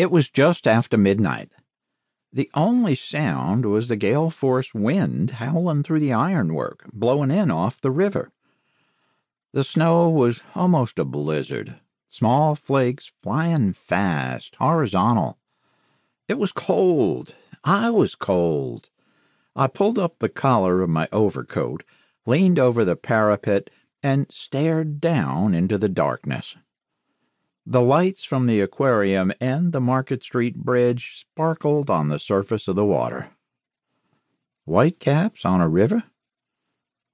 It was just after midnight. The only sound was the gale force wind howling through the ironwork, blowing in off the river. The snow was almost a blizzard, small flakes flying fast, horizontal. It was cold. I was cold. I pulled up the collar of my overcoat, leaned over the parapet, and stared down into the darkness. The lights from the aquarium and the Market Street bridge sparkled on the surface of the water. Whitecaps on a river?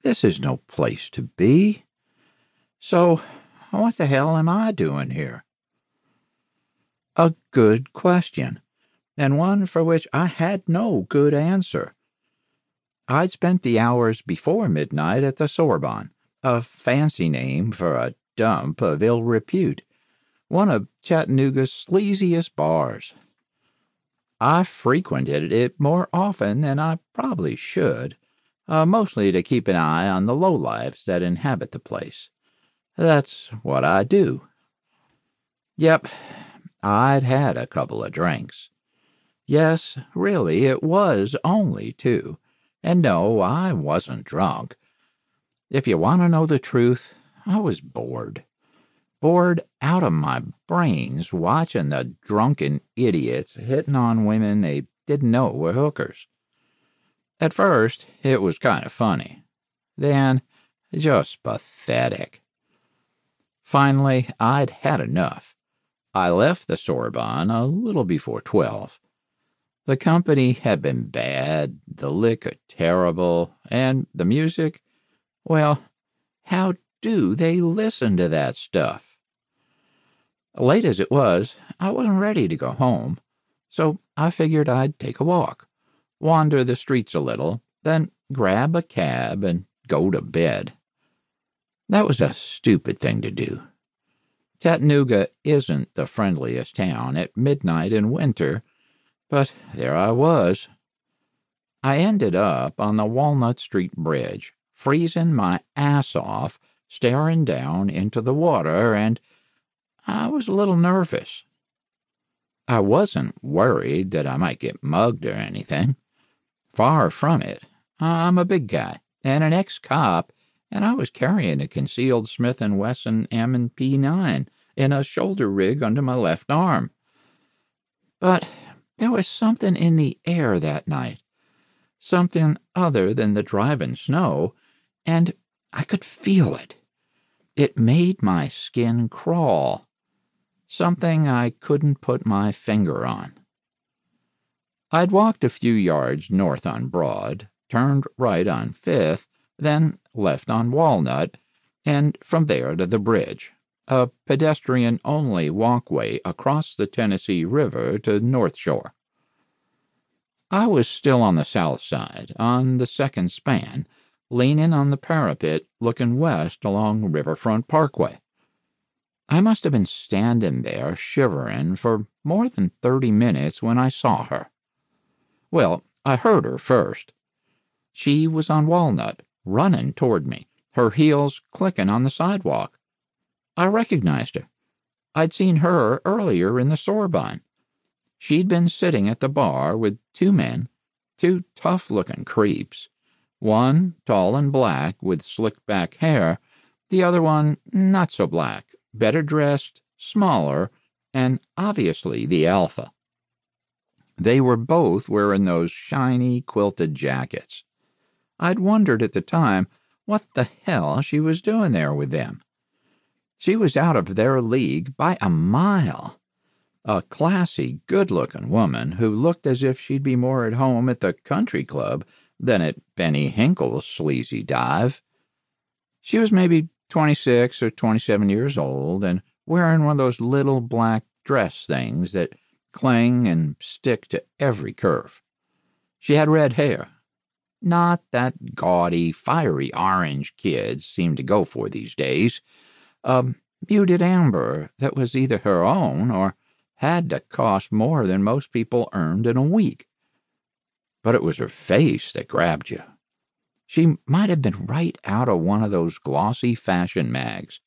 This is no place to be. So, what the hell am I doing here? A good question, and one for which I had no good answer. I'd spent the hours before midnight at the Sorbonne, a fancy name for a dump of ill repute one of Chattanooga's sleaziest bars. I frequented it more often than I probably should, uh, mostly to keep an eye on the lowlifes that inhabit the place. That's what I do. Yep, I'd had a couple of drinks. Yes, really, it was only two. And no, I wasn't drunk. If you want to know the truth, I was bored bored out of my brains watching the drunken idiots hitting on women they didn't know were hookers. At first, it was kind of funny. Then, just pathetic. Finally, I'd had enough. I left the Sorbonne a little before twelve. The company had been bad, the liquor terrible, and the music, well, how do they listen to that stuff? Late as it was, I wasn't ready to go home, so I figured I'd take a walk, wander the streets a little, then grab a cab and go to bed. That was a stupid thing to do. Chattanooga isn't the friendliest town at midnight in winter, but there I was. I ended up on the Walnut Street Bridge, freezing my ass off, staring down into the water, and I was a little nervous. I wasn't worried that I might get mugged or anything. Far from it. I'm a big guy and an ex-cop, and I was carrying a concealed Smith & Wesson M&P 9 in a shoulder rig under my left arm. But there was something in the air that night, something other than the driving snow, and I could feel it. It made my skin crawl something I couldn't put my finger on. I'd walked a few yards north on Broad, turned right on Fifth, then left on Walnut, and from there to the bridge, a pedestrian only walkway across the Tennessee River to North Shore. I was still on the south side, on the second span, leaning on the parapet, looking west along Riverfront Parkway. I must have been standing there shivering for more than thirty minutes when I saw her. Well, I heard her first. She was on Walnut, running toward me, her heels clicking on the sidewalk. I recognized her. I'd seen her earlier in the Sorbonne. She'd been sitting at the bar with two men, two tough looking creeps, one tall and black with slicked back hair, the other one not so black, better dressed, smaller, and obviously the alpha. They were both wearing those shiny quilted jackets. I'd wondered at the time what the hell she was doing there with them. She was out of their league by a mile. A classy, good looking woman who looked as if she'd be more at home at the country club than at Benny Hinkle's sleazy dive. She was maybe 26 or 27 years old and wearing one of those little black dress things that cling and stick to every curve. She had red hair. Not that gaudy, fiery orange kids seem to go for these days. A muted amber that was either her own or had to cost more than most people earned in a week. But it was her face that grabbed you. She might have been right out of one of those glossy fashion mags,